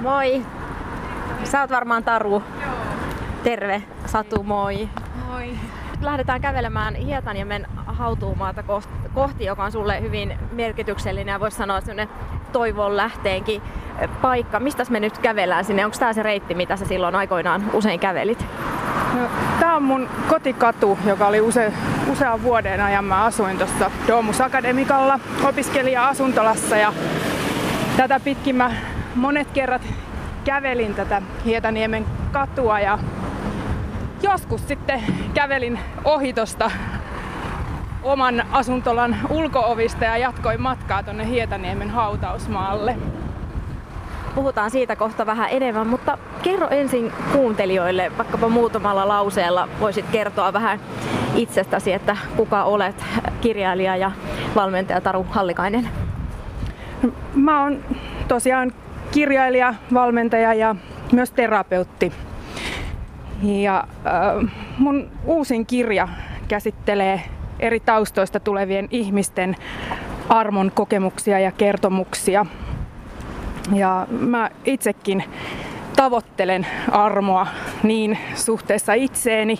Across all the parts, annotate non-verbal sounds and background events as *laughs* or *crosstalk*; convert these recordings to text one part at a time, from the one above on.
Moi. Sä oot varmaan Taru. Joo. Terve. Satu, moi. Moi. Lähdetään kävelemään Hietaniemen hautuumaata kohti, joka on sulle hyvin merkityksellinen ja voisi sanoa sellainen toivon lähteenkin paikka. Mistä me nyt kävellään sinne? Onko tämä se reitti, mitä sä silloin aikoinaan usein kävelit? No, tämä on mun kotikatu, joka oli use, usean vuoden ajan. Mä asuin tuossa Domus Akademikalla opiskelija-asuntolassa ja tätä pitkin mä monet kerrat kävelin tätä Hietaniemen katua ja joskus sitten kävelin ohitosta oman asuntolan ulkoovista ja jatkoin matkaa tuonne Hietaniemen hautausmaalle. Puhutaan siitä kohta vähän enemmän, mutta kerro ensin kuuntelijoille, vaikkapa muutamalla lauseella voisit kertoa vähän itsestäsi, että kuka olet, kirjailija ja valmentaja Taru Hallikainen. Mä oon tosiaan kirjailija, valmentaja ja myös terapeutti. Ja äh, mun uusin kirja käsittelee eri taustoista tulevien ihmisten armon kokemuksia ja kertomuksia. Ja mä itsekin tavoittelen armoa niin suhteessa itseeni,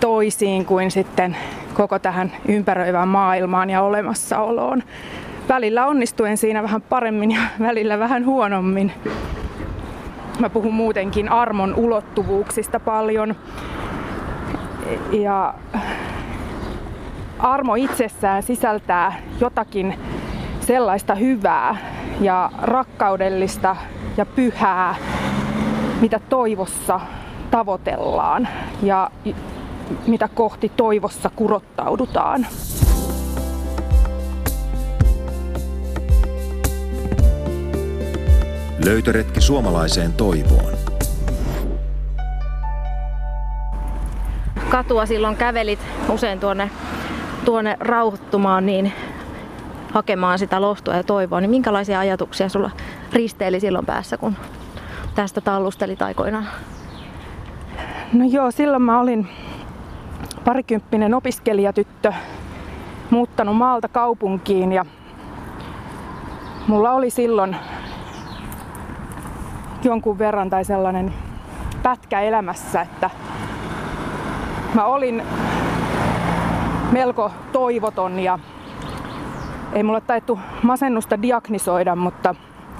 toisiin kuin sitten koko tähän ympäröivään maailmaan ja olemassaoloon. Välillä onnistuen siinä vähän paremmin ja *laughs* välillä vähän huonommin. Mä puhun muutenkin armon ulottuvuuksista paljon. Ja armo itsessään sisältää jotakin sellaista hyvää ja rakkaudellista ja pyhää, mitä toivossa tavoitellaan ja mitä kohti toivossa kurottaudutaan. Löytöretki suomalaiseen toivoon. Katua silloin kävelit usein tuonne, tuonne rauhoittumaan, niin hakemaan sitä lohtua ja toivoa, niin minkälaisia ajatuksia sulla risteili silloin päässä, kun tästä tallustelit aikoinaan? No joo, silloin mä olin parikymppinen opiskelijatyttö, muuttanut maalta kaupunkiin ja mulla oli silloin jonkun verran tai sellainen pätkä elämässä, että mä olin melko toivoton ja ei mulle taittu masennusta diagnisoida, mutta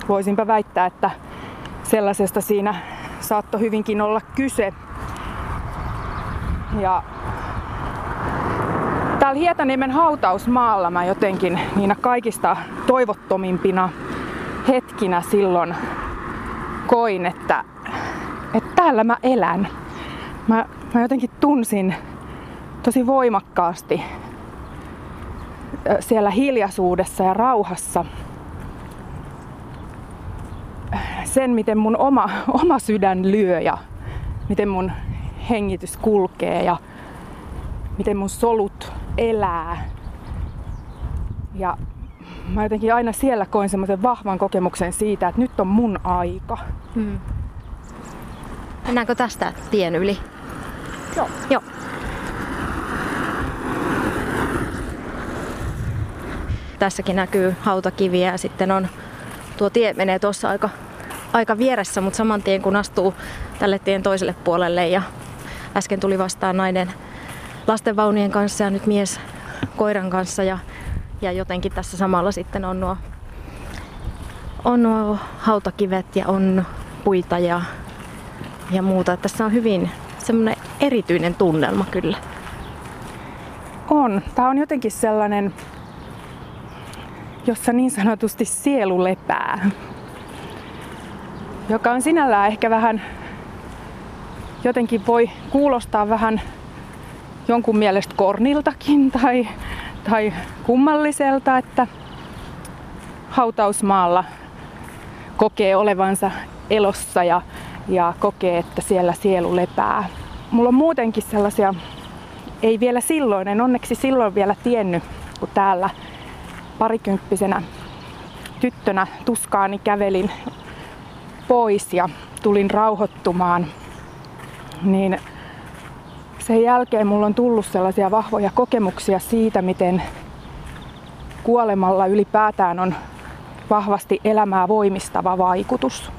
voisinpä väittää, että sellaisesta siinä saattoi hyvinkin olla kyse. Ja täällä Hietaniemen hautausmaalla mä jotenkin niinä kaikista toivottomimpina hetkinä silloin koin, että, että täällä mä elän. Mä, mä jotenkin tunsin tosi voimakkaasti siellä hiljaisuudessa ja rauhassa sen, miten mun oma, oma sydän lyö ja miten mun hengitys kulkee ja miten mun solut elää. Ja mä jotenkin aina siellä koin semmoisen vahvan kokemuksen siitä, että nyt on mun aika. Hmm. Mennäänkö tästä tien yli? Joo. Joo. Tässäkin näkyy hautakiviä ja sitten on tuo tie menee tuossa aika, aika vieressä, mutta saman tien kun astuu tälle tien toiselle puolelle ja äsken tuli vastaan nainen lastenvaunien kanssa ja nyt mies koiran kanssa ja, ja jotenkin tässä samalla sitten on nuo, on nuo hautakivet ja on puita ja, ja muuta. Tässä on hyvin semmoinen erityinen tunnelma kyllä. On. Tämä on jotenkin sellainen jossa niin sanotusti sielu lepää. Joka on sinällään ehkä vähän, jotenkin voi kuulostaa vähän jonkun mielestä korniltakin tai, tai kummalliselta, että hautausmaalla kokee olevansa elossa ja, ja kokee, että siellä sielu lepää. Mulla on muutenkin sellaisia, ei vielä silloin, en onneksi silloin vielä tiennyt, kun täällä parikymppisenä tyttönä tuskaani kävelin pois ja tulin rauhoittumaan, niin sen jälkeen mulla on tullut sellaisia vahvoja kokemuksia siitä, miten kuolemalla ylipäätään on vahvasti elämää voimistava vaikutus.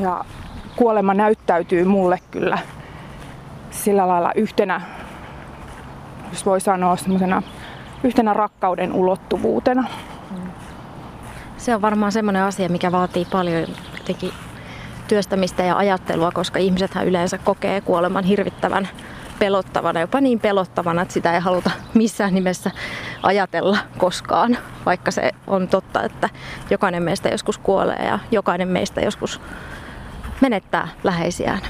Ja kuolema näyttäytyy mulle kyllä sillä lailla yhtenä, jos voi sanoa semmoisena yhtenä rakkauden ulottuvuutena. Se on varmaan semmoinen asia, mikä vaatii paljon jotenkin työstämistä ja ajattelua, koska ihmisethän yleensä kokee kuoleman hirvittävän pelottavana, jopa niin pelottavana, että sitä ei haluta missään nimessä ajatella koskaan, vaikka se on totta, että jokainen meistä joskus kuolee ja jokainen meistä joskus menettää läheisiään.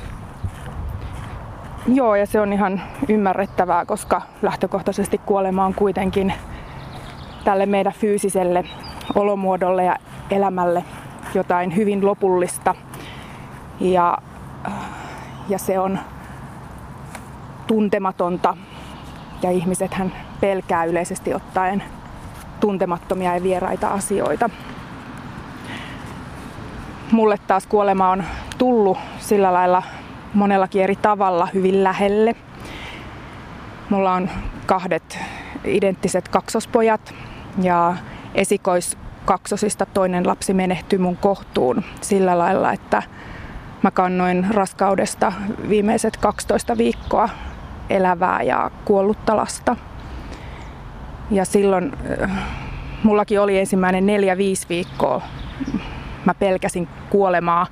Joo, ja se on ihan ymmärrettävää, koska lähtökohtaisesti kuolema on kuitenkin tälle meidän fyysiselle olomuodolle ja elämälle jotain hyvin lopullista. Ja, ja se on tuntematonta ja ihmisethän pelkää yleisesti ottaen tuntemattomia ja vieraita asioita. Mulle taas kuolema on tullut sillä lailla monellakin eri tavalla hyvin lähelle. Mulla on kahdet identtiset kaksospojat ja esikoiskaksosista toinen lapsi menehtyi mun kohtuun sillä lailla, että mä kannoin raskaudesta viimeiset 12 viikkoa elävää ja kuollutta lasta. Ja silloin äh, mullakin oli ensimmäinen neljä-viisi viikkoa. Mä pelkäsin kuolemaa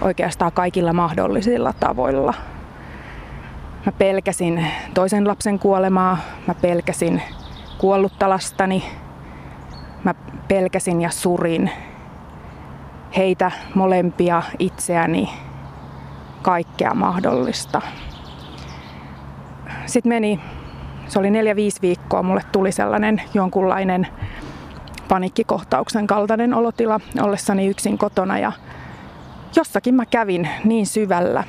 oikeastaan kaikilla mahdollisilla tavoilla. Mä pelkäsin toisen lapsen kuolemaa, mä pelkäsin kuollutta lastani, mä pelkäsin ja surin heitä molempia itseäni, kaikkea mahdollista. Sitten meni, se oli neljä viisi viikkoa, mulle tuli sellainen jonkunlainen panikkikohtauksen kaltainen olotila ollessani yksin kotona ja jossakin mä kävin niin syvällä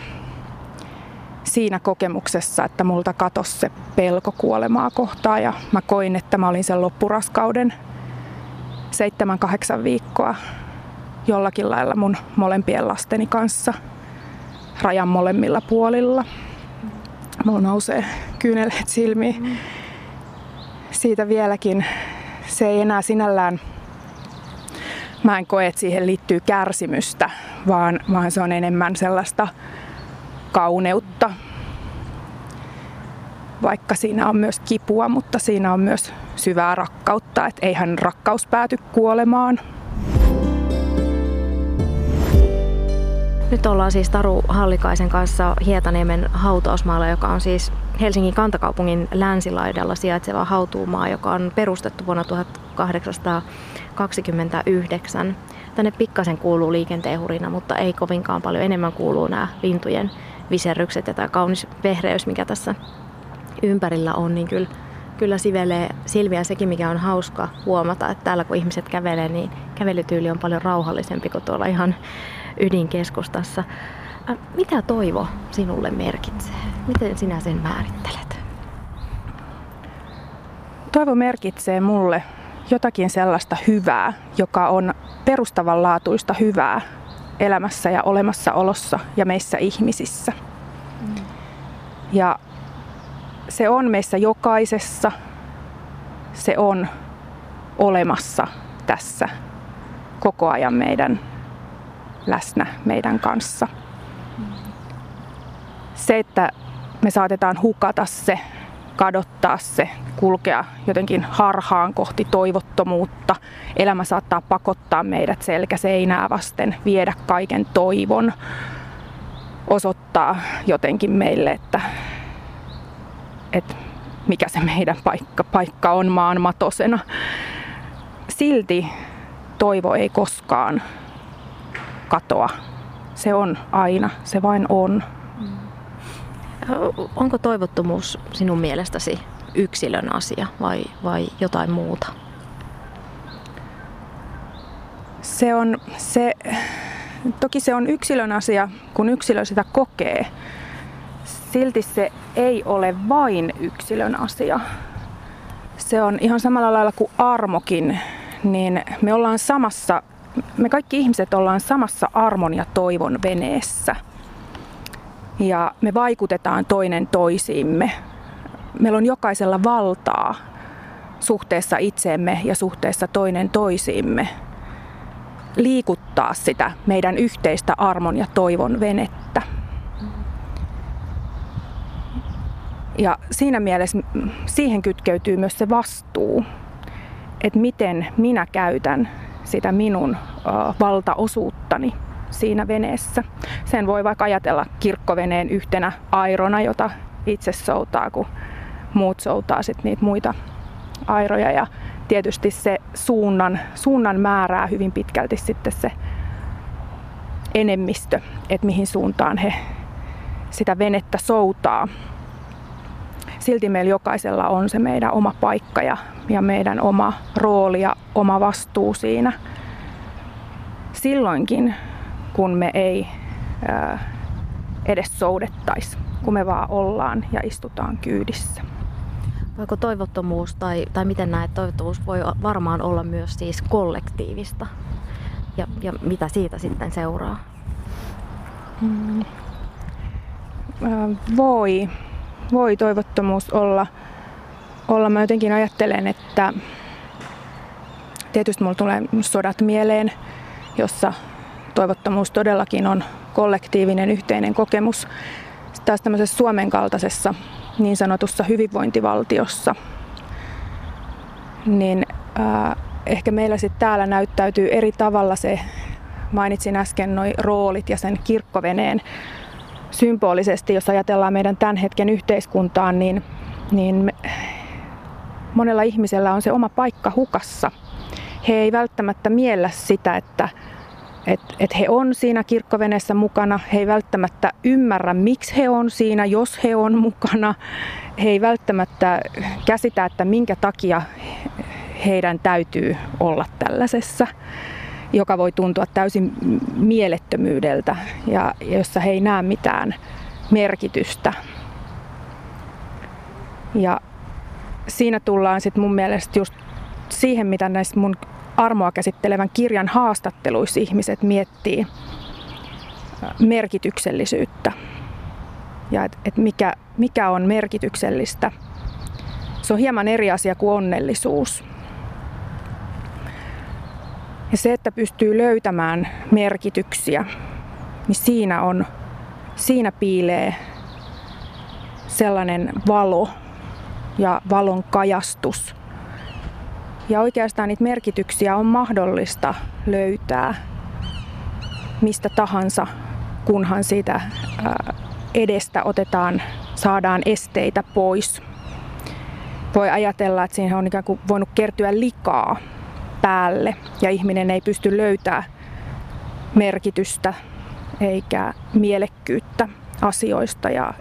siinä kokemuksessa, että multa katosi se pelko kuolemaa kohtaa ja mä koin, että mä olin sen loppuraskauden seitsemän, kahdeksan viikkoa jollakin lailla mun molempien lasteni kanssa rajan molemmilla puolilla. Mulla nousee kyyneleet silmiin. Siitä vieläkin se ei enää sinällään mä en koe, että siihen liittyy kärsimystä, vaan, vaan se on enemmän sellaista kauneutta. Vaikka siinä on myös kipua, mutta siinä on myös syvää rakkautta, että eihän rakkaus pääty kuolemaan. Nyt ollaan siis Taru Hallikaisen kanssa Hietaniemen hautausmaalla, joka on siis Helsingin kantakaupungin länsilaidalla sijaitseva hautuumaa, joka on perustettu vuonna 1829. Tänne pikkasen kuuluu liikenteenhurina, mutta ei kovinkaan paljon. Enemmän kuuluu nämä lintujen viserrykset ja tämä kaunis vehreys, mikä tässä ympärillä on, niin kyllä, kyllä sivelee silmiä sekin, mikä on hauska huomata, että täällä kun ihmiset kävelee, niin kävelytyyli on paljon rauhallisempi kuin tuolla ihan ydinkeskustassa. Mitä toivo sinulle merkitsee? Miten sinä sen määrittelet? Toivo merkitsee mulle jotakin sellaista hyvää, joka on perustavanlaatuista hyvää elämässä ja olemassaolossa ja meissä ihmisissä. Mm. Ja se on meissä jokaisessa, se on olemassa tässä koko ajan meidän läsnä meidän kanssa. Se, että me saatetaan hukata se, kadottaa se, kulkea jotenkin harhaan kohti toivottomuutta. Elämä saattaa pakottaa meidät selkäseinää vasten, viedä kaiken toivon, osoittaa jotenkin meille, että, että mikä se meidän paikka, paikka on maan matosena. Silti toivo ei koskaan katoa. Se on aina, se vain on. Onko toivottomuus sinun mielestäsi yksilön asia vai, vai jotain muuta? Se on se, toki se on yksilön asia, kun yksilö sitä kokee. Silti se ei ole vain yksilön asia. Se on ihan samalla lailla kuin armokin, niin me ollaan samassa me kaikki ihmiset ollaan samassa armon ja toivon veneessä. Ja me vaikutetaan toinen toisiimme. Meillä on jokaisella valtaa suhteessa itseemme ja suhteessa toinen toisiimme. liikuttaa sitä meidän yhteistä armon ja toivon venettä. Ja siinä mielessä siihen kytkeytyy myös se vastuu, että miten minä käytän sitä minun valtaosuuttani siinä veneessä. Sen voi vaikka ajatella kirkkoveneen yhtenä airona, jota itse soutaa, kun muut soutaa sit niitä muita airoja. Ja tietysti se suunnan, suunnan määrää hyvin pitkälti sitten se enemmistö, että mihin suuntaan he sitä venettä soutaa. Silti meillä jokaisella on se meidän oma paikka ja, ja meidän oma rooli ja oma vastuu siinä. Silloinkin, kun me ei ää, edes soudettaisi, kun me vaan ollaan ja istutaan kyydissä. Voiko toivottomuus tai, tai miten näet, toivottomuus voi varmaan olla myös siis kollektiivista ja, ja mitä siitä sitten seuraa? Mm. Voi, voi toivottomuus olla. olla. Mä jotenkin ajattelen, että tietysti mulla tulee sodat mieleen, jossa toivottomuus todellakin on kollektiivinen yhteinen kokemus. Sitten taas tämmöisessä Suomen kaltaisessa niin sanotussa hyvinvointivaltiossa, niin äh, ehkä meillä sitten täällä näyttäytyy eri tavalla se, mainitsin äsken noin roolit ja sen kirkkoveneen symbolisesti, jos ajatellaan meidän tämän hetken yhteiskuntaan, niin, niin me, monella ihmisellä on se oma paikka hukassa. He ei välttämättä miellä sitä, että että et he on siinä kirkkoveneessä mukana. He ei välttämättä ymmärrä, miksi he on siinä, jos he on mukana. He ei välttämättä käsitä, että minkä takia heidän täytyy olla tällaisessa, joka voi tuntua täysin mielettömyydeltä ja jossa he ei näe mitään merkitystä. Ja siinä tullaan sitten mun mielestä just siihen, mitä näissä mun armoa käsittelevän kirjan haastatteluissa ihmiset miettii merkityksellisyyttä ja että et mikä, mikä on merkityksellistä. Se on hieman eri asia kuin onnellisuus. Ja se, että pystyy löytämään merkityksiä, niin siinä, on, siinä piilee sellainen valo ja valon kajastus, ja oikeastaan niitä merkityksiä on mahdollista löytää mistä tahansa, kunhan siitä edestä otetaan, saadaan esteitä pois. Voi ajatella, että siihen on ikään kuin voinut kertyä likaa päälle ja ihminen ei pysty löytämään merkitystä eikä mielekkyyttä asioista ja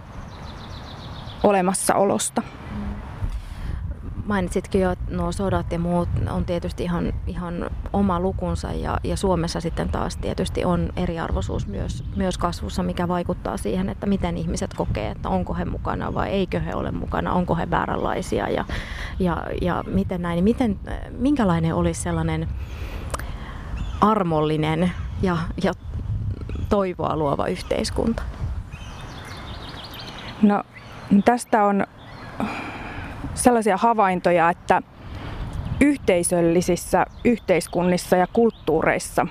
olemassaolosta mainitsitkin jo, että nuo sodat ja muut on tietysti ihan, ihan oma lukunsa ja, ja Suomessa sitten taas tietysti on eriarvoisuus myös, myös kasvussa, mikä vaikuttaa siihen, että miten ihmiset kokee, että onko he mukana vai eikö he ole mukana, onko he vääränlaisia ja, ja, ja miten näin. Miten, minkälainen olisi sellainen armollinen ja, ja toivoa luova yhteiskunta? No tästä on sellaisia havaintoja, että yhteisöllisissä yhteiskunnissa ja kulttuureissa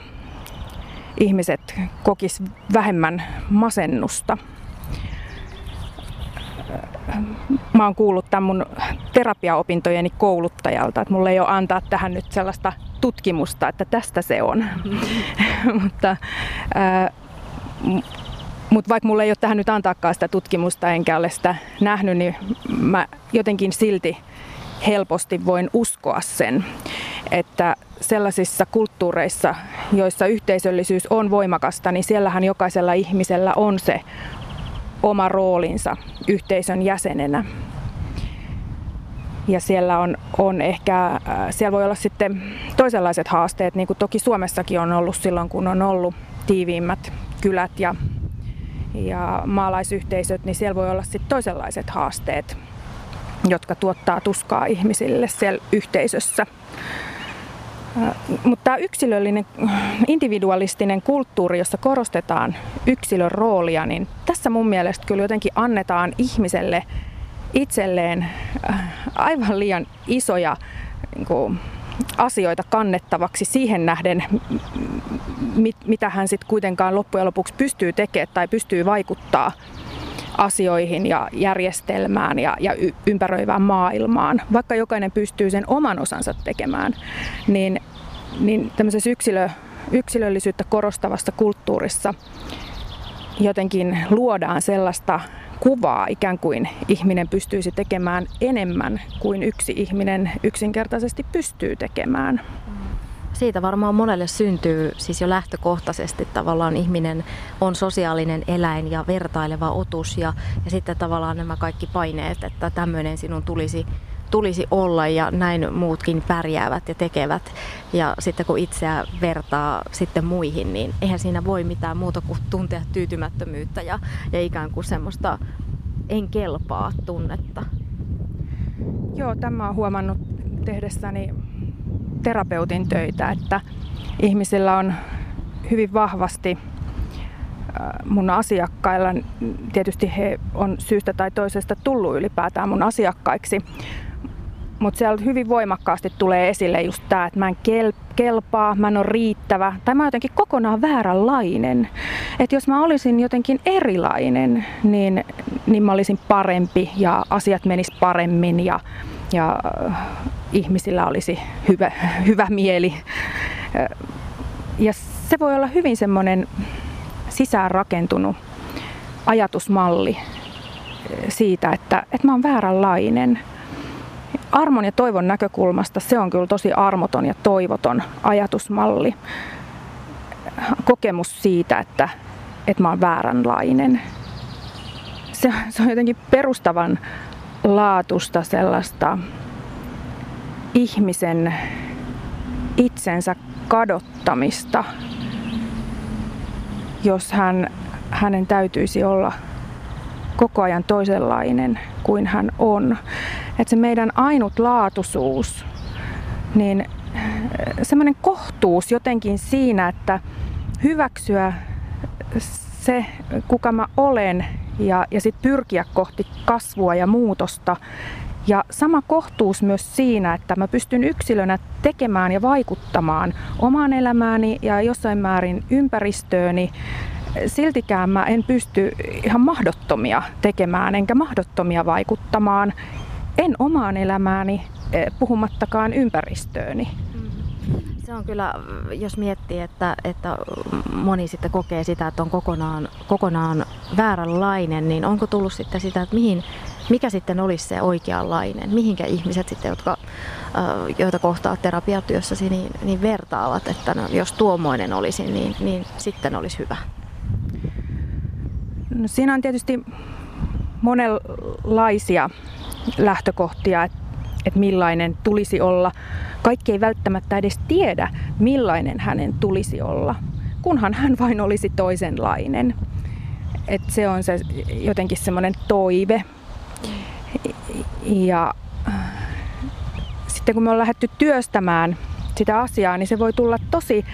ihmiset kokis vähemmän masennusta. Mä oon kuullut tämän mun terapiaopintojeni kouluttajalta, että mulle ei ole antaa tähän nyt sellaista tutkimusta, että tästä se on. *laughs* Mutta mutta vaikka mulla ei ole tähän nyt antaakaan sitä tutkimusta enkä ole sitä nähnyt, niin mä jotenkin silti helposti voin uskoa sen, että sellaisissa kulttuureissa, joissa yhteisöllisyys on voimakasta, niin siellähän jokaisella ihmisellä on se oma roolinsa yhteisön jäsenenä. Ja siellä on, on ehkä, äh, siellä voi olla sitten toisenlaiset haasteet, niin kuin toki Suomessakin on ollut silloin, kun on ollut tiiviimmät kylät ja ja maalaisyhteisöt, niin siellä voi olla sitten toisenlaiset haasteet, jotka tuottaa tuskaa ihmisille siellä yhteisössä. Mutta tämä yksilöllinen, individualistinen kulttuuri, jossa korostetaan yksilön roolia, niin tässä mun mielestä kyllä jotenkin annetaan ihmiselle itselleen aivan liian isoja niin kuin, asioita kannettavaksi siihen nähden, mit, mitä hän sitten kuitenkaan loppujen lopuksi pystyy tekemään tai pystyy vaikuttaa asioihin ja järjestelmään ja, ja ympäröivään maailmaan, vaikka jokainen pystyy sen oman osansa tekemään, niin, niin tämmöisessä yksilö, yksilöllisyyttä korostavassa kulttuurissa jotenkin luodaan sellaista kuvaa ikään kuin ihminen pystyisi tekemään enemmän kuin yksi ihminen yksinkertaisesti pystyy tekemään. Siitä varmaan monelle syntyy siis jo lähtökohtaisesti tavallaan ihminen on sosiaalinen eläin ja vertaileva otus ja, ja sitten tavallaan nämä kaikki paineet, että tämmöinen sinun tulisi tulisi olla ja näin muutkin pärjäävät ja tekevät. Ja sitten kun itseä vertaa sitten muihin, niin eihän siinä voi mitään muuta kuin tuntea tyytymättömyyttä ja, ja ikään kuin semmoista en kelpaa tunnetta. Joo, tämä on huomannut tehdessäni terapeutin töitä, että ihmisillä on hyvin vahvasti mun asiakkailla, tietysti he on syystä tai toisesta tullut ylipäätään mun asiakkaiksi, mutta siellä hyvin voimakkaasti tulee esille just tämä, että mä en kelpaa, mä en ole riittävä tai mä oon jotenkin kokonaan vääränlainen. Että jos mä olisin jotenkin erilainen, niin, niin mä olisin parempi ja asiat menis paremmin ja, ja äh, ihmisillä olisi hyvä, *laughs* hyvä mieli. Ja se voi olla hyvin semmoinen sisäänrakentunut ajatusmalli siitä, että, että mä oon vääränlainen – armon ja toivon näkökulmasta se on kyllä tosi armoton ja toivoton ajatusmalli. Kokemus siitä, että, että mä oon vääränlainen. Se, se on jotenkin perustavan laatusta sellaista ihmisen itsensä kadottamista, jos hän, hänen täytyisi olla koko ajan toisenlainen kuin hän on että se meidän ainutlaatuisuus, niin äh, semmoinen kohtuus jotenkin siinä, että hyväksyä se, kuka mä olen ja, ja sitten pyrkiä kohti kasvua ja muutosta. Ja sama kohtuus myös siinä, että mä pystyn yksilönä tekemään ja vaikuttamaan omaan elämääni ja jossain määrin ympäristööni. Siltikään mä en pysty ihan mahdottomia tekemään enkä mahdottomia vaikuttamaan en omaan elämääni, eh, puhumattakaan ympäristööni. Se on kyllä, jos miettii, että, että moni sitten kokee sitä, että on kokonaan, kokonaan vääränlainen, niin onko tullut sitten sitä, että mihin, mikä sitten olisi se oikeanlainen? Mihinkä ihmiset sitten, jotka, joita kohtaa terapiatyössäsi, niin, niin vertaavat, että no, jos tuommoinen olisi, niin, niin sitten olisi hyvä? No, siinä on tietysti monenlaisia lähtökohtia, että et millainen tulisi olla. Kaikki ei välttämättä edes tiedä, millainen hänen tulisi olla, kunhan hän vain olisi toisenlainen. Et se on se jotenkin semmoinen toive. Ja sitten kun me on lähdetty työstämään sitä asiaa, niin se voi tulla tosi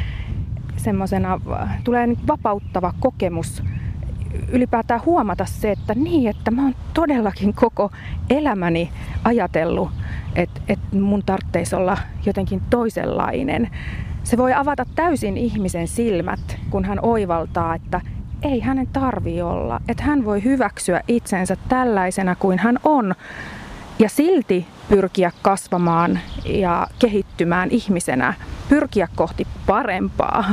semmoisena, tulee vapauttava kokemus ylipäätään huomata se, että niin, että mä oon todellakin koko elämäni ajatellut, että, että mun tarvitsisi olla jotenkin toisenlainen. Se voi avata täysin ihmisen silmät, kun hän oivaltaa, että ei hänen tarvi olla, että hän voi hyväksyä itsensä tällaisena kuin hän on ja silti pyrkiä kasvamaan ja kehittymään ihmisenä, pyrkiä kohti parempaa.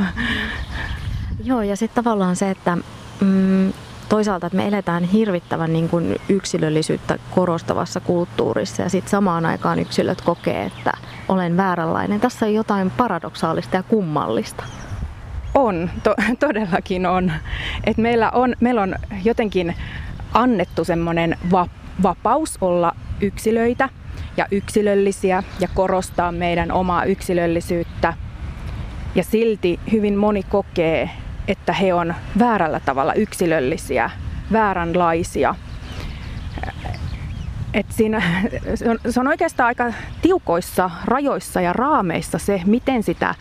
Joo, ja sitten tavallaan se, että mm, toisaalta, että me eletään hirvittävän niin kuin yksilöllisyyttä korostavassa kulttuurissa ja sitten samaan aikaan yksilöt kokee, että olen vääränlainen. Tässä on jotain paradoksaalista ja kummallista. On, to, *laughs* todellakin on. Et meillä on. Meillä on jotenkin annettu semmoinen va, vapaus olla yksilöitä ja yksilöllisiä ja korostaa meidän omaa yksilöllisyyttä. Ja silti hyvin moni kokee, että he on väärällä tavalla yksilöllisiä, vääränlaisia. Et siinä, se, on, se on oikeastaan aika tiukoissa rajoissa ja raameissa se, miten sitä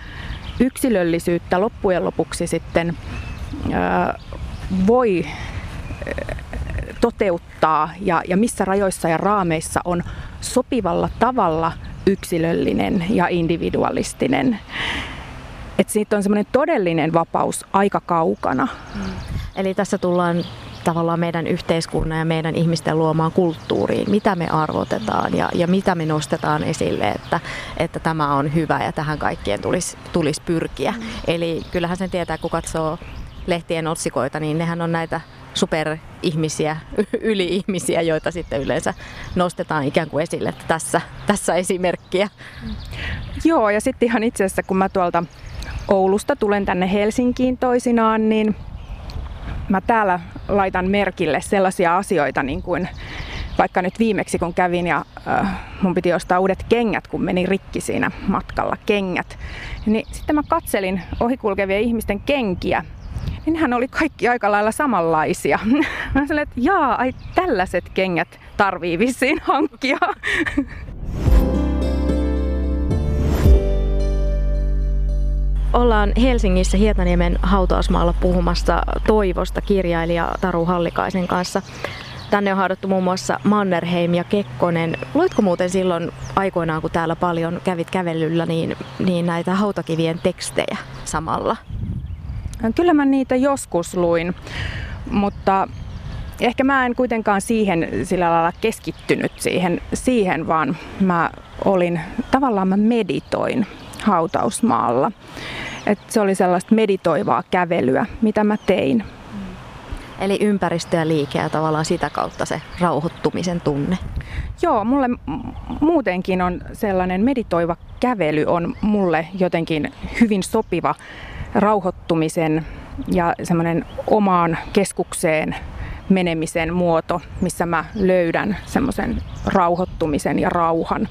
yksilöllisyyttä loppujen lopuksi sitten ää, voi toteuttaa ja, ja missä rajoissa ja raameissa on sopivalla tavalla yksilöllinen ja individualistinen. Et siitä on semmoinen todellinen vapaus aika kaukana. Mm. Eli tässä tullaan tavallaan meidän yhteiskunnan ja meidän ihmisten luomaan kulttuuriin, mitä me arvotetaan ja, ja mitä me nostetaan esille, että, että tämä on hyvä ja tähän kaikkien tulisi, tulisi pyrkiä. Mm. Eli kyllähän sen tietää, kun katsoo lehtien otsikoita, niin nehän on näitä superihmisiä, *laughs* yli-ihmisiä, joita sitten yleensä nostetaan ikään kuin esille, että tässä, tässä esimerkkiä. Joo, ja sitten ihan itse asiassa, kun mä tuolta Oulusta tulen tänne Helsinkiin toisinaan, niin mä täällä laitan merkille sellaisia asioita, niin kuin vaikka nyt viimeksi kun kävin ja äh, mun piti ostaa uudet kengät, kun meni rikki siinä matkalla kengät, niin sitten mä katselin ohikulkevien ihmisten kenkiä niin hän oli kaikki aika lailla samanlaisia. *laughs* Mä sanoin, että jaa, ai tällaiset kengät tarvii vissiin hankkia. *laughs* Ollaan Helsingissä Hietaniemen hautausmaalla puhumassa Toivosta kirjailija Taru Hallikaisen kanssa. Tänne on haudattu muun muassa Mannerheim ja Kekkonen. Luitko muuten silloin aikoinaan, kun täällä paljon kävit kävelyllä, niin, niin näitä hautakivien tekstejä samalla? Kyllä mä niitä joskus luin, mutta ehkä mä en kuitenkaan siihen sillä lailla keskittynyt siihen, siihen vaan mä olin, tavallaan mä meditoin hautausmaalla. Et se oli sellaista meditoivaa kävelyä, mitä mä tein. Eli ympäristö ja liike ja tavallaan sitä kautta se rauhoittumisen tunne. Joo, mulle muutenkin on sellainen meditoiva kävely on mulle jotenkin hyvin sopiva rauhoittumisen ja semmoinen omaan keskukseen menemisen muoto, missä mä löydän semmoisen rauhoittumisen ja rauhan.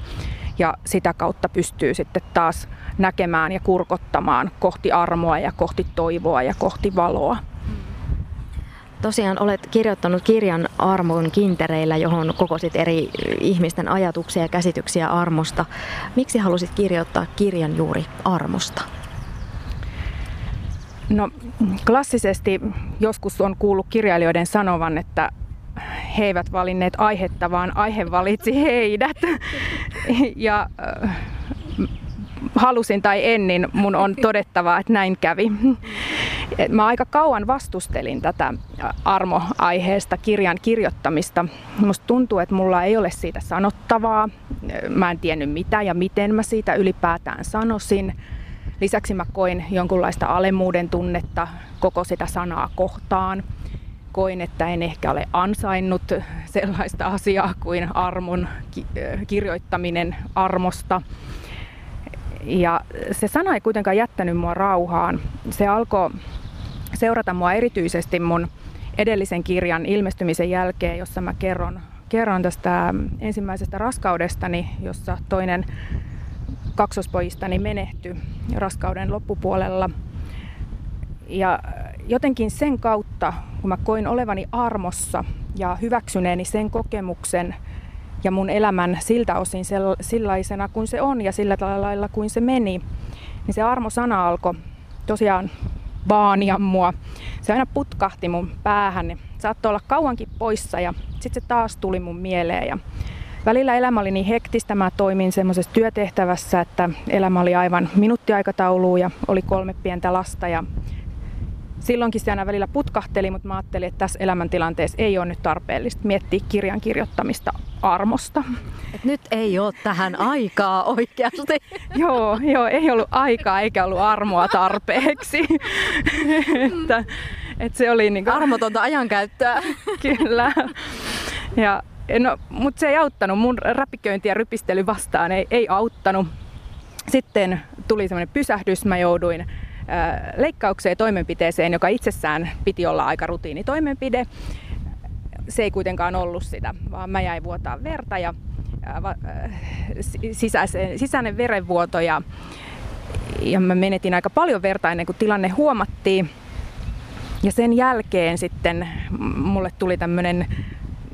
Ja sitä kautta pystyy sitten taas näkemään ja kurkottamaan kohti armoa ja kohti toivoa ja kohti valoa. Tosiaan olet kirjoittanut kirjan Armon kintereillä, johon kokosit eri ihmisten ajatuksia ja käsityksiä armosta. Miksi halusit kirjoittaa kirjan juuri armosta? No klassisesti joskus on kuullut kirjailijoiden sanovan, että he eivät valinneet aihetta, vaan aihe valitsi heidät. *laughs* ja halusin tai en, niin mun on *laughs* todettava, että näin kävi. Mä aika kauan vastustelin tätä armo-aiheesta kirjan kirjoittamista. Musta tuntuu, että mulla ei ole siitä sanottavaa. Mä en tiennyt mitä ja miten mä siitä ylipäätään sanoisin. Lisäksi mä koin jonkunlaista alemmuuden tunnetta koko sitä sanaa kohtaan. Koin, että en ehkä ole ansainnut sellaista asiaa kuin armon kirjoittaminen armosta. Ja se sana ei kuitenkaan jättänyt mua rauhaan. Se alkoi seurata mua erityisesti mun edellisen kirjan ilmestymisen jälkeen, jossa mä kerron, kerron tästä ensimmäisestä raskaudestani, jossa toinen kaksospojistani menehtyi raskauden loppupuolella. Ja jotenkin sen kautta, kun mä koin olevani armossa ja hyväksyneeni sen kokemuksen ja mun elämän siltä osin sellaisena kuin se on ja sillä lailla kuin se meni, niin se armosana alkoi tosiaan vaania mua. Se aina putkahti mun päähän. Saattoi olla kauankin poissa ja sitten se taas tuli mun mieleen. Ja Välillä elämä oli niin hektistä, mä toimin semmoisessa työtehtävässä, että elämä oli aivan minuuttiaikatauluun ja oli kolme pientä lasta ja silloinkin se aina välillä putkahteli, mutta mä ajattelin, että tässä elämäntilanteessa ei ole nyt tarpeellista miettiä kirjan kirjoittamista armosta. Et nyt ei ole tähän aikaa oikeasti. *laughs* joo, joo, ei ollut aikaa eikä ollut armoa tarpeeksi. *laughs* että, että se oli niin kuin... Armotonta ajankäyttöä. *laughs* Kyllä. Ja No, mutta se ei auttanut. Mun räpiköinti ja rypistely vastaan ei, ei auttanut. Sitten tuli semmoinen pysähdys. Mä jouduin leikkaukseen toimenpiteeseen, joka itsessään piti olla aika rutiinitoimenpide. Se ei kuitenkaan ollut sitä, vaan mä jäin vuotaa verta ja sisäisen, sisäinen verenvuoto ja, ja mä menetin aika paljon verta ennen kuin tilanne huomattiin. Ja sen jälkeen sitten mulle tuli tämmöinen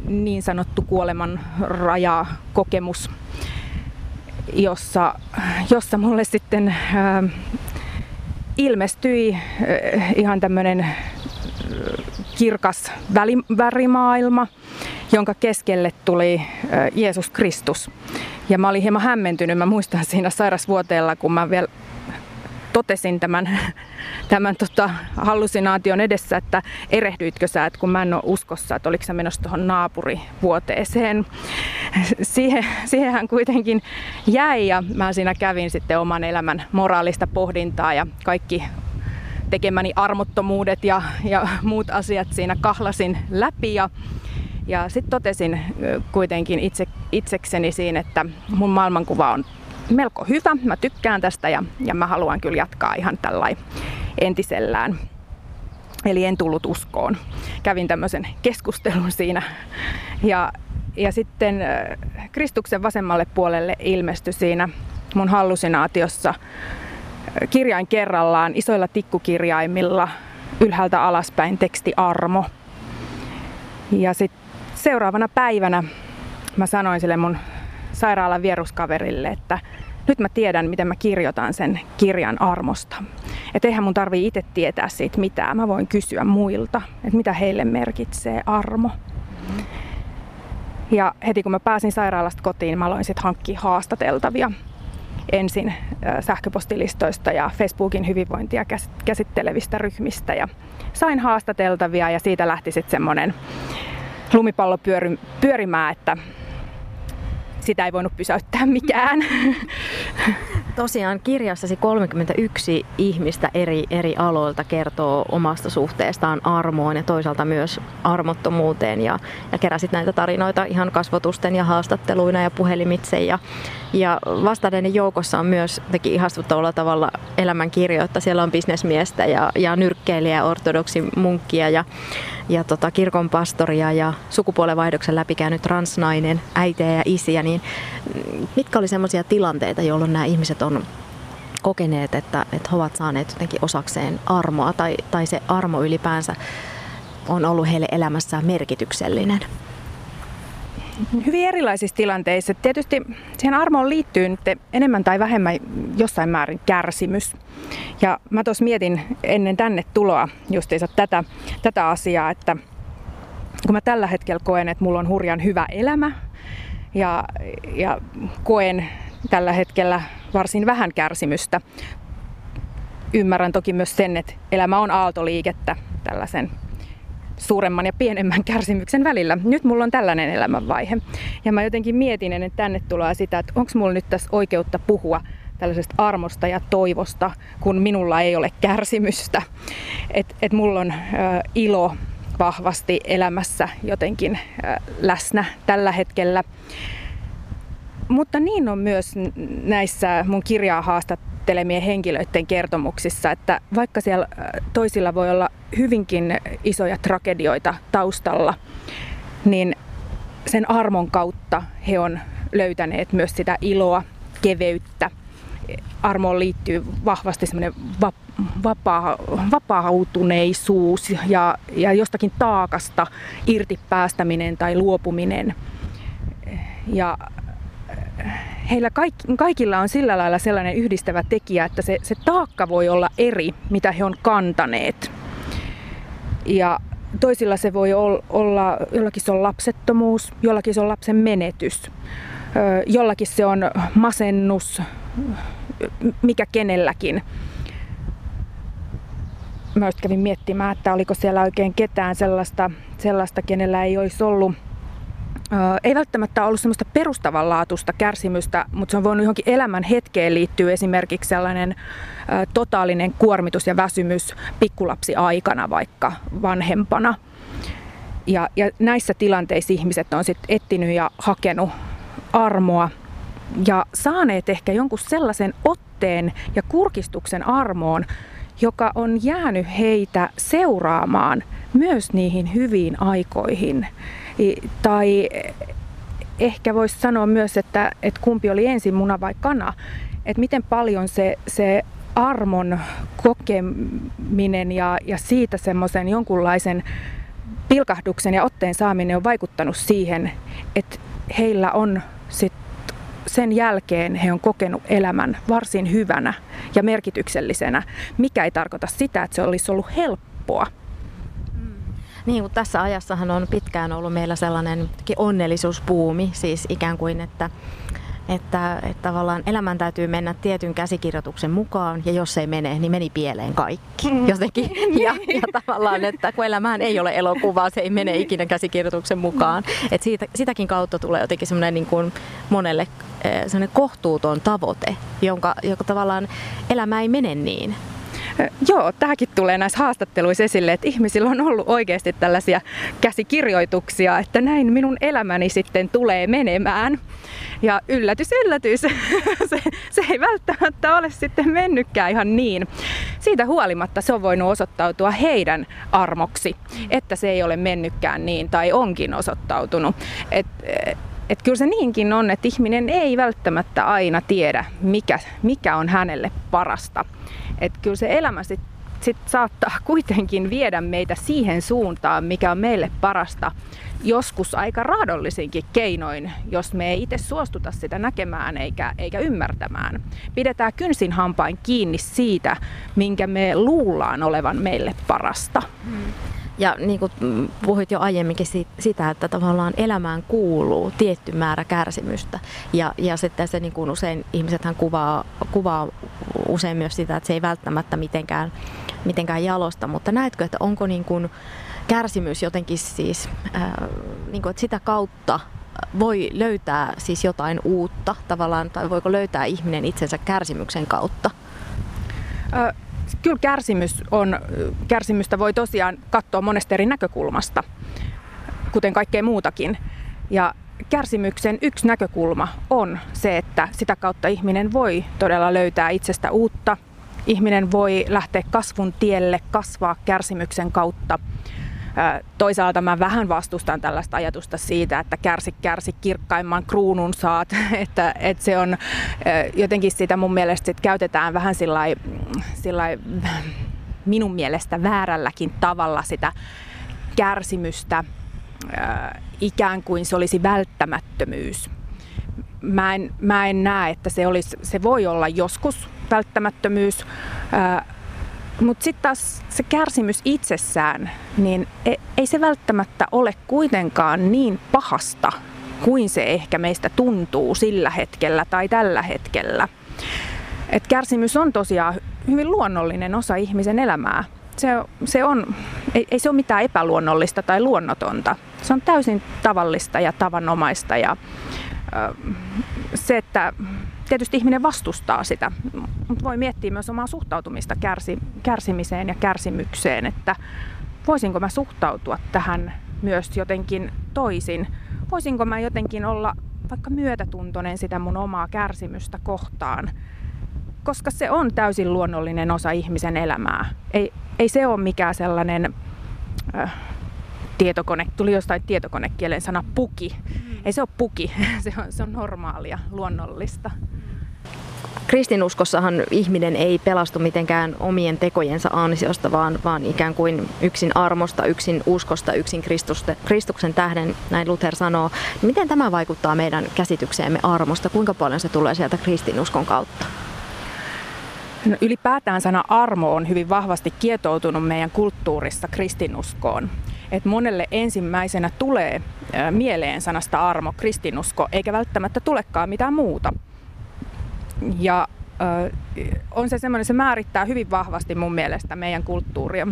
niin sanottu kuoleman rajakokemus, jossa, jossa mulle sitten äh, ilmestyi äh, ihan tämmöinen äh, kirkas värimaailma, jonka keskelle tuli Jeesus Kristus. Ja mä olin hieman hämmentynyt. Mä muistan siinä sairasvuoteella, kun mä vielä totesin tämän, *laughs* tämän tota, hallusinaation edessä, että erehdyitkö sä, että kun mä en ole uskossa, että oliko sä menossa tuohon naapurivuoteeseen. *laughs* Siihen, siihen hän kuitenkin jäi ja mä siinä kävin sitten oman elämän moraalista pohdintaa ja kaikki tekemäni armottomuudet ja, ja muut asiat siinä kahlasin läpi ja, ja sitten totesin kuitenkin itse, itsekseni siinä, että mun maailmankuva on melko hyvä. Mä tykkään tästä ja, ja mä haluan kyllä jatkaa ihan tällain entisellään. Eli en tullut uskoon. Kävin tämmöisen keskustelun siinä. Ja, ja sitten Kristuksen vasemmalle puolelle ilmestyi siinä mun hallusinaatiossa kirjain kerrallaan isoilla tikkukirjaimilla ylhäältä alaspäin teksti armo. Ja sitten seuraavana päivänä mä sanoin sille mun sairaalan vieruskaverille, että nyt mä tiedän, miten mä kirjoitan sen kirjan armosta. Että eihän mun tarvii itse tietää siitä mitään. Mä voin kysyä muilta, että mitä heille merkitsee armo. Ja heti kun mä pääsin sairaalasta kotiin, mä aloin sitten hankkia haastateltavia ensin sähköpostilistoista ja Facebookin hyvinvointia käsittelevistä ryhmistä. Ja sain haastateltavia ja siitä lähti sitten semmoinen lumipallo pyörimään, että sitä ei voinut pysäyttää mikään. Tosiaan kirjassasi 31 ihmistä eri, eri aloilta kertoo omasta suhteestaan armoon ja toisaalta myös armottomuuteen ja, ja keräsit näitä tarinoita ihan kasvotusten ja haastatteluina ja puhelimitse ja, ja vastaneiden joukossa on myös teki ihastuttavalla tavalla elämänkirjoitta. Siellä on bisnesmiestä ja, ja nyrkkeilijä, ortodoksi munkkia ja, ja tota, kirkon pastoria ja sukupuolenvaihdoksen läpikäynyt transnainen, äitejä ja isiä. Niin mitkä oli sellaisia tilanteita, jolloin nämä ihmiset on kokeneet, että, että he ovat saaneet jotenkin osakseen armoa tai, tai se armo ylipäänsä on ollut heille elämässään merkityksellinen? Hyvin erilaisissa tilanteissa. Tietysti siihen armoon liittyy nyt enemmän tai vähemmän jossain määrin kärsimys. Ja mä tuossa mietin ennen tänne tuloa justiinsa tätä, tätä asiaa, että kun mä tällä hetkellä koen, että mulla on hurjan hyvä elämä ja, ja koen tällä hetkellä varsin vähän kärsimystä. Ymmärrän toki myös sen, että elämä on aaltoliikettä tällaisen suuremman ja pienemmän kärsimyksen välillä. Nyt mulla on tällainen elämänvaihe. Ja mä jotenkin mietin ennen tänne tuloa sitä, että onko mulla nyt tässä oikeutta puhua tällaisesta armosta ja toivosta, kun minulla ei ole kärsimystä. Että et mulla on ö, ilo vahvasti elämässä jotenkin ö, läsnä tällä hetkellä. Mutta niin on myös näissä mun kirjaa haastattelemien henkilöiden kertomuksissa, että vaikka siellä toisilla voi olla hyvinkin isoja tragedioita taustalla, niin sen armon kautta he on löytäneet myös sitä iloa, keveyttä. Armoon liittyy vahvasti semmoinen vapaa, vapautuneisuus ja, ja jostakin taakasta irti päästäminen tai luopuminen. Ja heillä kaikki, kaikilla on sillä lailla sellainen yhdistävä tekijä, että se, se taakka voi olla eri, mitä he on kantaneet. Ja toisilla se voi olla, jollakin se on lapsettomuus, jollakin se on lapsen menetys, jollakin se on masennus, mikä kenelläkin. Mä kävin miettimään, että oliko siellä oikein ketään sellaista, sellaista kenellä ei olisi ollut ei välttämättä ollut semmoista perustavanlaatuista kärsimystä, mutta se on voinut johonkin elämän hetkeen liittyä esimerkiksi sellainen totaalinen kuormitus ja väsymys pikkulapsi aikana vaikka vanhempana. Ja, ja näissä tilanteissa ihmiset on sitten etsinyt ja hakenut armoa ja saaneet ehkä jonkun sellaisen otteen ja kurkistuksen armoon, joka on jäänyt heitä seuraamaan myös niihin hyviin aikoihin tai ehkä voisi sanoa myös, että, että kumpi oli ensin muna vai kana. Että miten paljon se, se armon kokeminen ja, ja siitä semmoisen jonkunlaisen pilkahduksen ja otteen saaminen on vaikuttanut siihen, että heillä on sit sen jälkeen he on kokenut elämän varsin hyvänä ja merkityksellisenä, mikä ei tarkoita sitä, että se olisi ollut helppoa Niin, mutta tässä ajassahan on pitkään ollut meillä sellainen onnellisuuspuumi, siis ikään kuin, että että, että tavallaan elämän täytyy mennä tietyn käsikirjoituksen mukaan ja jos ei mene, niin meni pieleen kaikki mm. jotenkin. *laughs* Ja, ja tavallaan, että kun elämään ei ole elokuvaa, se ei mene ikinä käsikirjoituksen mukaan. Että siitä, sitäkin kautta tulee jotenkin semmoinen niin kuin monelle eh, semmoinen kohtuuton tavoite, jonka, joka tavallaan elämä ei mene niin. Joo, tämäkin tulee näissä haastatteluissa esille, että ihmisillä on ollut oikeasti tällaisia käsikirjoituksia, että näin minun elämäni sitten tulee menemään. Ja yllätys, yllätys, *laughs* se, se ei välttämättä ole sitten mennytkään ihan niin. Siitä huolimatta se on voinut osoittautua heidän armoksi, että se ei ole mennytkään niin tai onkin osoittautunut. Et, et kyllä se niinkin on, että ihminen ei välttämättä aina tiedä, mikä, mikä on hänelle parasta. Et kyllä se elämä sit, sit saattaa *laughs* kuitenkin viedä meitä siihen suuntaan, mikä on meille parasta. Joskus aika raadollisinkin keinoin, jos me ei itse suostuta sitä näkemään eikä, eikä ymmärtämään. Pidetään kynsin hampain kiinni siitä, minkä me luullaan olevan meille parasta. Hmm. Ja niin kuin puhuit jo aiemminkin sitä, että tavallaan elämään kuuluu tietty määrä kärsimystä. Ja, ja sitten se niin kuin usein ihmisethän kuvaa, kuvaa usein myös sitä, että se ei välttämättä mitenkään, mitenkään jalosta. Mutta näetkö, että onko niin kuin kärsimys jotenkin siis, ää, niin kuin, että sitä kautta voi löytää siis jotain uutta tavallaan, tai voiko löytää ihminen itsensä kärsimyksen kautta? Kyllä kärsimys on, kärsimystä voi tosiaan katsoa monesta eri näkökulmasta, kuten kaikkea muutakin. Ja kärsimyksen yksi näkökulma on se, että sitä kautta ihminen voi todella löytää itsestä uutta. Ihminen voi lähteä kasvun tielle, kasvaa kärsimyksen kautta. Toisaalta mä vähän vastustan tällaista ajatusta siitä, että kärsi kärsi kirkkaimman kruunun saat, *laughs* että, että se on jotenkin sitä mun mielestä sit käytetään vähän sillä minun mielestä väärälläkin tavalla sitä kärsimystä ikään kuin se olisi välttämättömyys. Mä en, mä en näe, että se, olisi, se voi olla joskus välttämättömyys, mutta sitten taas se kärsimys itsessään, niin e, ei se välttämättä ole kuitenkaan niin pahasta kuin se ehkä meistä tuntuu sillä hetkellä tai tällä hetkellä. Et kärsimys on tosiaan hyvin luonnollinen osa ihmisen elämää. Se, se on, ei, ei se ole mitään epäluonnollista tai luonnotonta. Se on täysin tavallista ja tavanomaista. Ja, ö, se, että tietysti ihminen vastustaa sitä, mutta voi miettiä myös omaa suhtautumista kärsi, kärsimiseen ja kärsimykseen, että voisinko mä suhtautua tähän myös jotenkin toisin. Voisinko mä jotenkin olla vaikka myötätuntoinen sitä mun omaa kärsimystä kohtaan, koska se on täysin luonnollinen osa ihmisen elämää. Ei, ei se ole mikään sellainen äh, tietokone, tuli jostain tietokonekielen sana puki. Mm. Ei se ole puki, *laughs* se on, se on normaalia, luonnollista. Kristinuskossahan ihminen ei pelastu mitenkään omien tekojensa ansiosta, vaan, vaan ikään kuin yksin armosta, yksin uskosta, yksin Kristuksen tähden, näin Luther sanoo. Miten tämä vaikuttaa meidän käsitykseemme armosta? Kuinka paljon se tulee sieltä kristinuskon kautta? No, ylipäätään sana armo on hyvin vahvasti kietoutunut meidän kulttuurissa kristinuskoon. Et monelle ensimmäisenä tulee mieleen sanasta armo, kristinusko, eikä välttämättä tulekaan mitään muuta. Ja on se semmoinen, se määrittää hyvin vahvasti mun mielestä meidän kulttuuria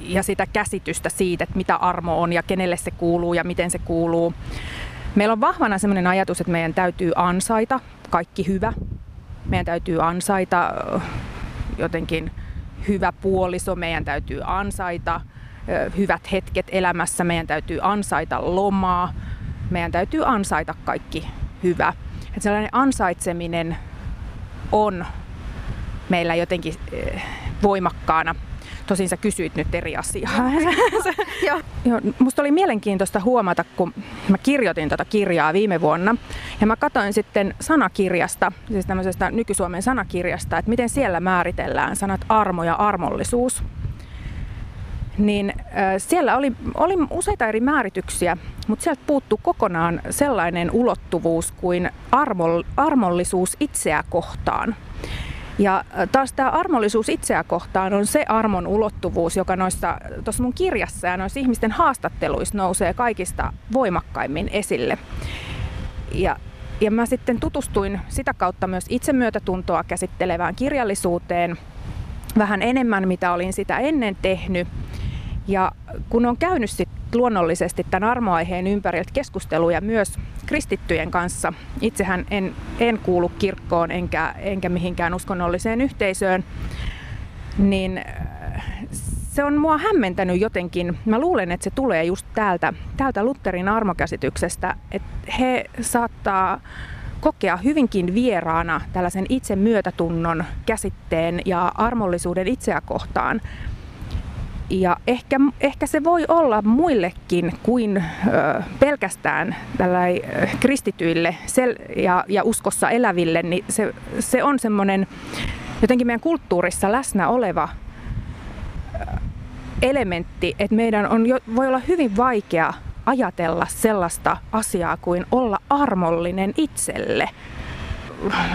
ja sitä käsitystä siitä, että mitä armo on ja kenelle se kuuluu ja miten se kuuluu. Meillä on vahvana semmoinen ajatus, että meidän täytyy ansaita kaikki hyvä. Meidän täytyy ansaita jotenkin hyvä puoliso, meidän täytyy ansaita hyvät hetket elämässä, meidän täytyy ansaita lomaa, meidän täytyy ansaita kaikki hyvä. Että sellainen ansaitseminen on meillä jotenkin voimakkaana. Tosin sä kysyit nyt eri asiaa. *laughs* Joo. Joo, musta oli mielenkiintoista huomata, kun mä kirjoitin tuota kirjaa viime vuonna. Ja mä katsoin sitten sanakirjasta, siis tämmöisestä nykysuomen sanakirjasta, että miten siellä määritellään sanat armo ja armollisuus niin siellä oli, oli useita eri määrityksiä, mutta sieltä puuttuu kokonaan sellainen ulottuvuus kuin armol, armollisuus itseä kohtaan. Ja taas tämä armollisuus itseä kohtaan on se armon ulottuvuus, joka noissa, tuossa mun kirjassa ja noissa ihmisten haastatteluissa nousee kaikista voimakkaimmin esille. Ja, ja mä sitten tutustuin sitä kautta myös itsemyötätuntoa käsittelevään kirjallisuuteen vähän enemmän, mitä olin sitä ennen tehnyt. Ja kun on käynyt sit luonnollisesti tämän armoaiheen ympäriltä keskusteluja myös kristittyjen kanssa. Itsehän en, en kuulu kirkkoon enkä, enkä mihinkään uskonnolliseen yhteisöön, niin äh, se on mua hämmentänyt jotenkin. Mä luulen, että se tulee just täältä, täältä Lutherin armokäsityksestä, että he saattaa kokea hyvinkin vieraana tällaisen itsemyötätunnon käsitteen ja armollisuuden itseä kohtaan. Ja ehkä, ehkä se voi olla muillekin kuin ö, pelkästään tällai, kristityille sel- ja, ja uskossa eläville, niin se, se on semmoinen jotenkin meidän kulttuurissa läsnä oleva elementti, että meidän on jo, voi olla hyvin vaikea ajatella sellaista asiaa kuin olla armollinen itselle.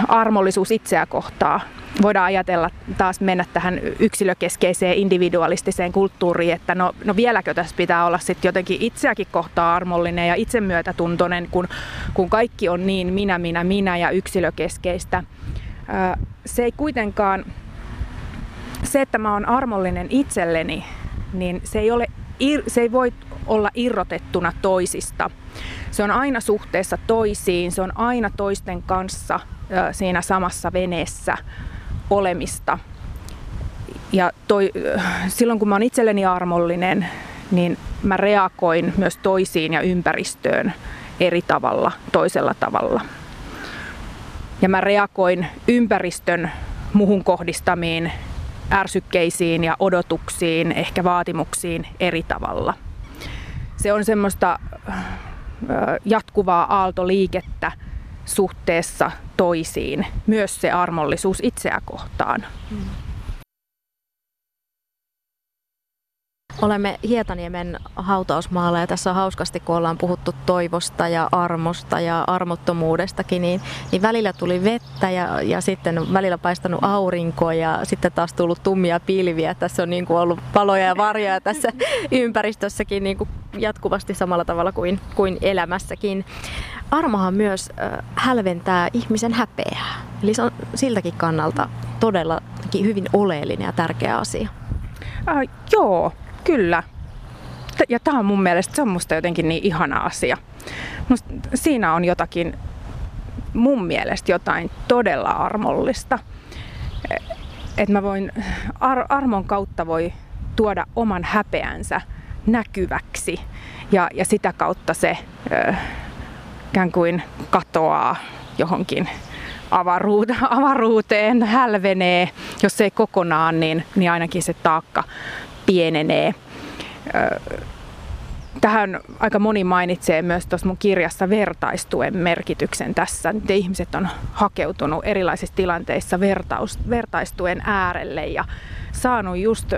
Armollisuus itseä kohtaa voidaan ajatella taas mennä tähän yksilökeskeiseen individualistiseen kulttuuriin, että no, no vieläkö tässä pitää olla sitten jotenkin itseäkin kohtaa armollinen ja itsemyötätuntoinen, kun, kun kaikki on niin minä, minä, minä ja yksilökeskeistä. Se ei kuitenkaan, se että mä oon armollinen itselleni, niin se ei, ole, se ei voi olla irrotettuna toisista. Se on aina suhteessa toisiin, se on aina toisten kanssa siinä samassa veneessä olemista. Ja toi, silloin kun mä oon itselleni armollinen, niin mä reagoin myös toisiin ja ympäristöön eri tavalla, toisella tavalla. Ja mä reagoin ympäristön muhun kohdistamiin ärsykkeisiin ja odotuksiin, ehkä vaatimuksiin eri tavalla. Se on semmoista jatkuvaa aaltoliikettä, suhteessa toisiin, myös se armollisuus itseä kohtaan. Olemme Hietaniemen hautausmaalla ja tässä on hauskasti, kun ollaan puhuttu toivosta ja armosta ja armottomuudestakin, niin, niin välillä tuli vettä ja, ja sitten välillä paistanut aurinko ja sitten taas tullut tummia pilviä. Tässä on niin kuin ollut paloja ja varjoja tässä *laughs* ympäristössäkin niin kuin jatkuvasti samalla tavalla kuin, kuin elämässäkin. Armohan myös hälventää ihmisen häpeää. Eli se on siltäkin kannalta todella hyvin oleellinen ja tärkeä asia. Äh, joo, kyllä. Ja tämä on mun mielestä, se on musta jotenkin niin ihana asia. Musta siinä on jotakin, mun mielestä jotain todella armollista. Että mä voin, ar- armon kautta voi tuoda oman häpeänsä näkyväksi ja, ja sitä kautta se ö, ikään kuin katoaa johonkin avaruuteen, hälvenee. Jos ei kokonaan, niin, niin ainakin se taakka pienenee. Tähän aika moni mainitsee myös tuossa mun kirjassa vertaistuen merkityksen tässä. Nyt ihmiset on hakeutunut erilaisissa tilanteissa vertaus, vertaistuen äärelle ja saanut just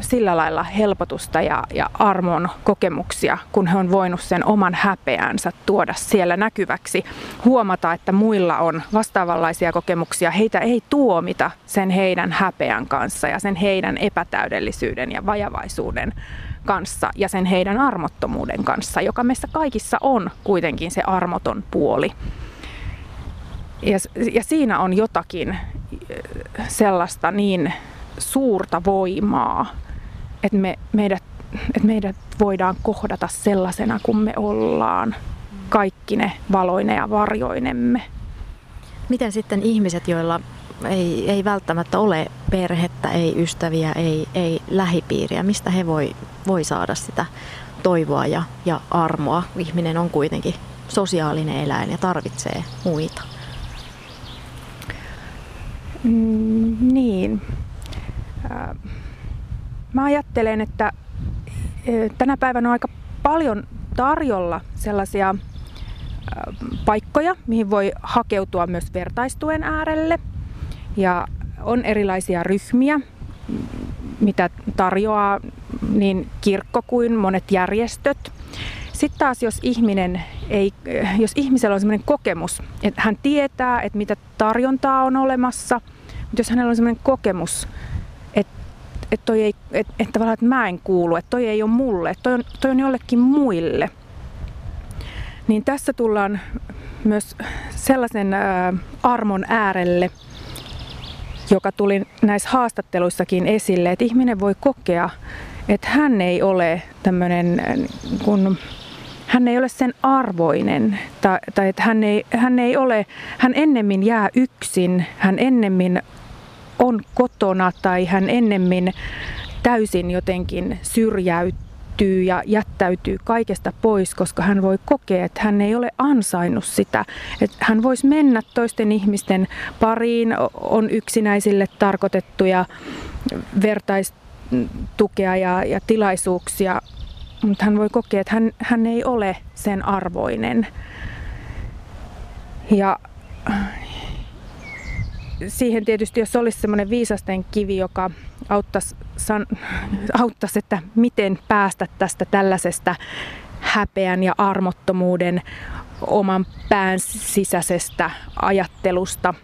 sillä lailla helpotusta ja, ja armon kokemuksia, kun he on voinut sen oman häpeänsä tuoda siellä näkyväksi. Huomata, että muilla on vastaavanlaisia kokemuksia. Heitä ei tuomita sen heidän häpeän kanssa ja sen heidän epätäydellisyyden ja vajavaisuuden kanssa ja sen heidän armottomuuden kanssa, joka meissä kaikissa on kuitenkin se armoton puoli. Ja, ja siinä on jotakin sellaista niin suurta voimaa, että, me, meidät, että meidät voidaan kohdata sellaisena kuin me ollaan, kaikki ne valoine ja varjoinemme. Miten sitten ihmiset, joilla ei, ei välttämättä ole perhettä, ei ystäviä, ei, ei lähipiiriä, mistä he voi, voi saada sitä toivoa ja, ja armoa? Ihminen on kuitenkin sosiaalinen eläin ja tarvitsee muita. Mm, niin. Mä ajattelen, että tänä päivänä on aika paljon tarjolla sellaisia paikkoja, mihin voi hakeutua myös vertaistuen äärelle. Ja on erilaisia ryhmiä, mitä tarjoaa niin kirkko kuin monet järjestöt. Sitten taas, jos, ihminen ei, jos ihmisellä on sellainen kokemus, että hän tietää, että mitä tarjontaa on olemassa – Mutta jos hänellä on sellainen kokemus, et toi ei, et, et tavallaan, että mä en kuulu, että toi ei ole mulle, että toi on, toi on jollekin muille, niin tässä tullaan myös sellaisen ä, armon äärelle, joka tuli näissä haastatteluissakin esille, että ihminen voi kokea, että hän ei ole tämmöinen, kun hän ei ole sen arvoinen tai, tai että hän ei, hän ei ole, hän ennemmin jää yksin, hän ennemmin on kotona tai hän ennemmin täysin jotenkin syrjäytyy ja jättäytyy kaikesta pois, koska hän voi kokea, että hän ei ole ansainnut sitä. Että hän voisi mennä toisten ihmisten pariin, on yksinäisille tarkoitettuja vertaistukea ja, ja tilaisuuksia, mutta hän voi kokea, että hän, hän ei ole sen arvoinen. Ja siihen tietysti, jos olisi semmoinen viisasten kivi, joka auttaisi, san, auttaisi, että miten päästä tästä tällaisesta häpeän ja armottomuuden oman pään sisäisestä ajattelusta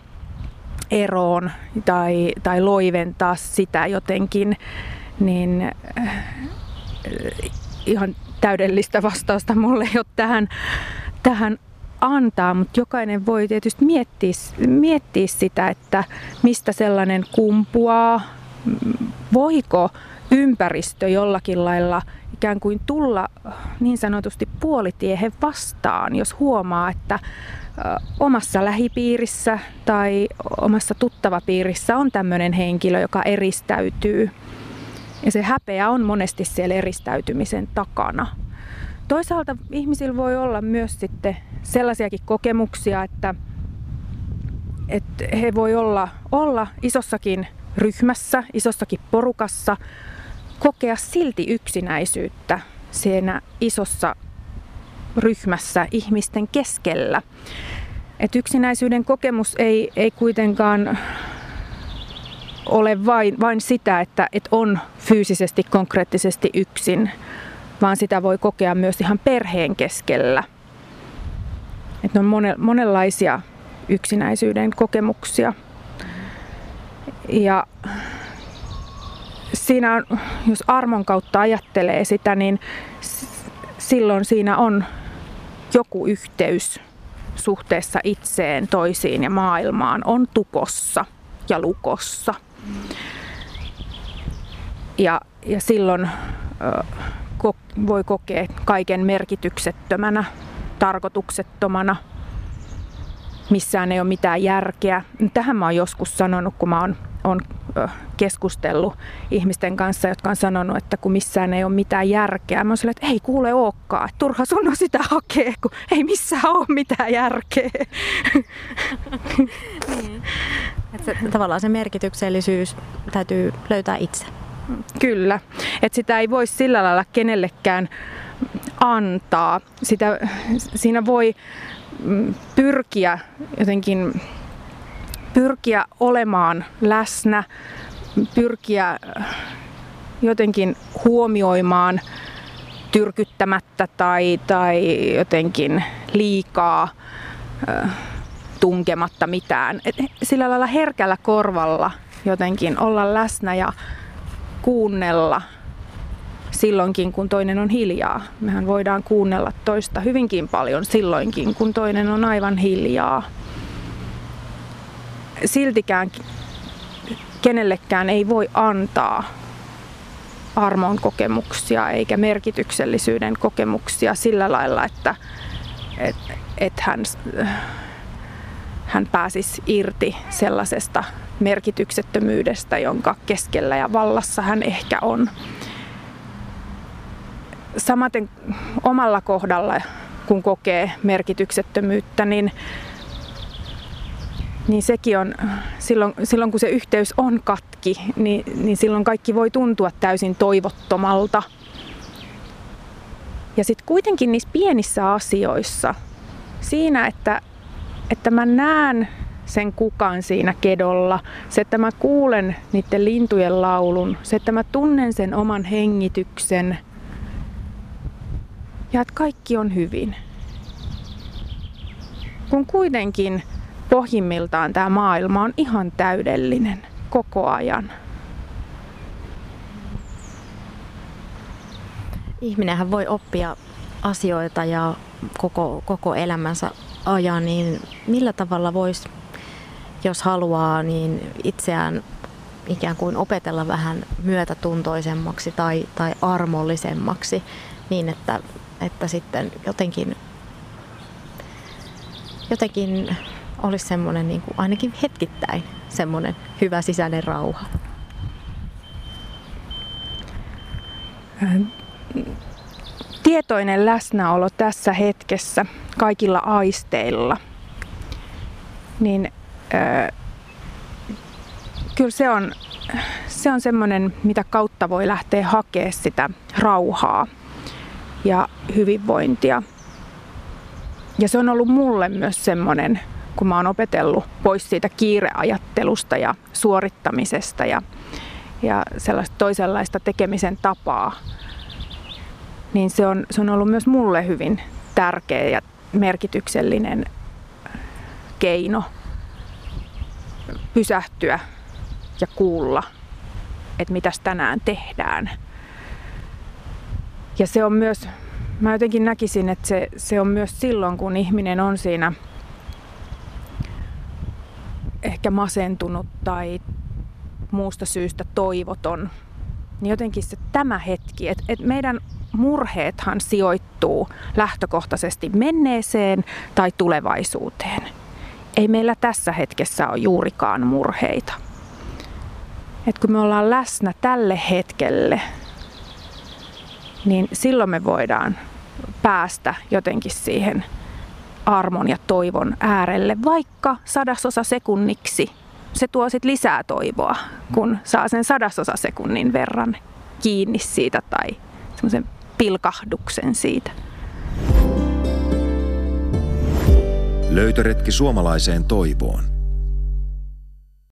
eroon tai, tai loiventaa sitä jotenkin, niin ihan täydellistä vastausta mulle ei ole tähän, tähän antaa, mutta jokainen voi tietysti miettiä, miettiä sitä, että mistä sellainen kumpuaa, voiko ympäristö jollakin lailla ikään kuin tulla niin sanotusti puolitiehen vastaan, jos huomaa, että omassa lähipiirissä tai omassa tuttavapiirissä on tämmöinen henkilö, joka eristäytyy ja se häpeä on monesti siellä eristäytymisen takana. Toisaalta ihmisillä voi olla myös sitten sellaisiakin kokemuksia, että, että he voi olla, olla isossakin ryhmässä, isossakin porukassa, kokea silti yksinäisyyttä siinä isossa ryhmässä ihmisten keskellä. Et yksinäisyyden kokemus ei, ei kuitenkaan ole vain, vain sitä, että, että on fyysisesti, konkreettisesti yksin, vaan sitä voi kokea myös ihan perheen keskellä. Että on monenlaisia yksinäisyyden kokemuksia. Ja siinä on, jos armon kautta ajattelee sitä, niin silloin siinä on joku yhteys suhteessa itseen, toisiin ja maailmaan on tukossa ja lukossa. Ja, ja silloin voi kokea kaiken merkityksettömänä, tarkoituksettomana. Missään ei ole mitään järkeä. Tähän mä oon joskus sanonut, kun mä oon, oon keskustellut ihmisten kanssa, jotka on sanonut, että kun missään ei ole mitään järkeä. Mä oon sille, että ei kuule olekaan, että turha sun on sitä hakea, kun ei missään ole mitään järkeä. *laughs* niin. Että tavallaan se merkityksellisyys täytyy löytää itse. Kyllä, että sitä ei voi sillä lailla kenellekään antaa. Sitä, siinä voi mm, pyrkiä jotenkin pyrkiä olemaan läsnä, pyrkiä jotenkin huomioimaan tyrkyttämättä tai, tai jotenkin liikaa tunkematta mitään. Et sillä lailla herkällä korvalla jotenkin olla läsnä ja kuunnella silloinkin, kun toinen on hiljaa. Mehän voidaan kuunnella toista hyvinkin paljon silloinkin, kun toinen on aivan hiljaa. Siltikään kenellekään ei voi antaa armon kokemuksia eikä merkityksellisyyden kokemuksia sillä lailla, että et, et hän hän pääsisi irti sellaisesta merkityksettömyydestä, jonka keskellä ja vallassa hän ehkä on. Samaten omalla kohdalla, kun kokee merkityksettömyyttä, niin, niin sekin on, silloin, silloin kun se yhteys on katki, niin, niin silloin kaikki voi tuntua täysin toivottomalta. Ja sitten kuitenkin niissä pienissä asioissa, siinä, että että mä näen sen kukan siinä kedolla, se, että mä kuulen niiden lintujen laulun, se, että mä tunnen sen oman hengityksen ja että kaikki on hyvin. Kun kuitenkin pohjimmiltaan tämä maailma on ihan täydellinen koko ajan. Ihminenhän voi oppia asioita ja koko, koko elämänsä ajan, niin millä tavalla voisi, jos haluaa, niin itseään ikään kuin opetella vähän myötätuntoisemmaksi tai, tai armollisemmaksi niin, että, että sitten jotenkin, jotenkin olisi semmoinen niin kuin ainakin hetkittäin semmoinen hyvä sisäinen rauha. Tietoinen läsnäolo tässä hetkessä kaikilla aisteilla, niin kyllä se on, se on semmoinen, mitä kautta voi lähteä hakemaan sitä rauhaa ja hyvinvointia. Ja se on ollut mulle myös semmoinen, kun mä oon opetellut pois siitä kiireajattelusta ja suorittamisesta ja, ja sellaista toisenlaista tekemisen tapaa, niin se on, se on ollut myös mulle hyvin tärkeä ja merkityksellinen keino pysähtyä ja kuulla, että mitäs tänään tehdään. Ja se on myös, mä jotenkin näkisin, että se, se on myös silloin, kun ihminen on siinä ehkä masentunut tai muusta syystä toivoton, niin jotenkin se tämä hetki, että, että meidän murheethan sijoittuu lähtökohtaisesti menneeseen tai tulevaisuuteen. Ei meillä tässä hetkessä ole juurikaan murheita. Et kun me ollaan läsnä tälle hetkelle, niin silloin me voidaan päästä jotenkin siihen armon ja toivon äärelle, vaikka sadasosa sekunniksi. Se tuo sitten lisää toivoa, kun saa sen sadasosa sekunnin verran kiinni siitä tai semmoisen pilkahduksen siitä. Löytöretki suomalaiseen toivoon.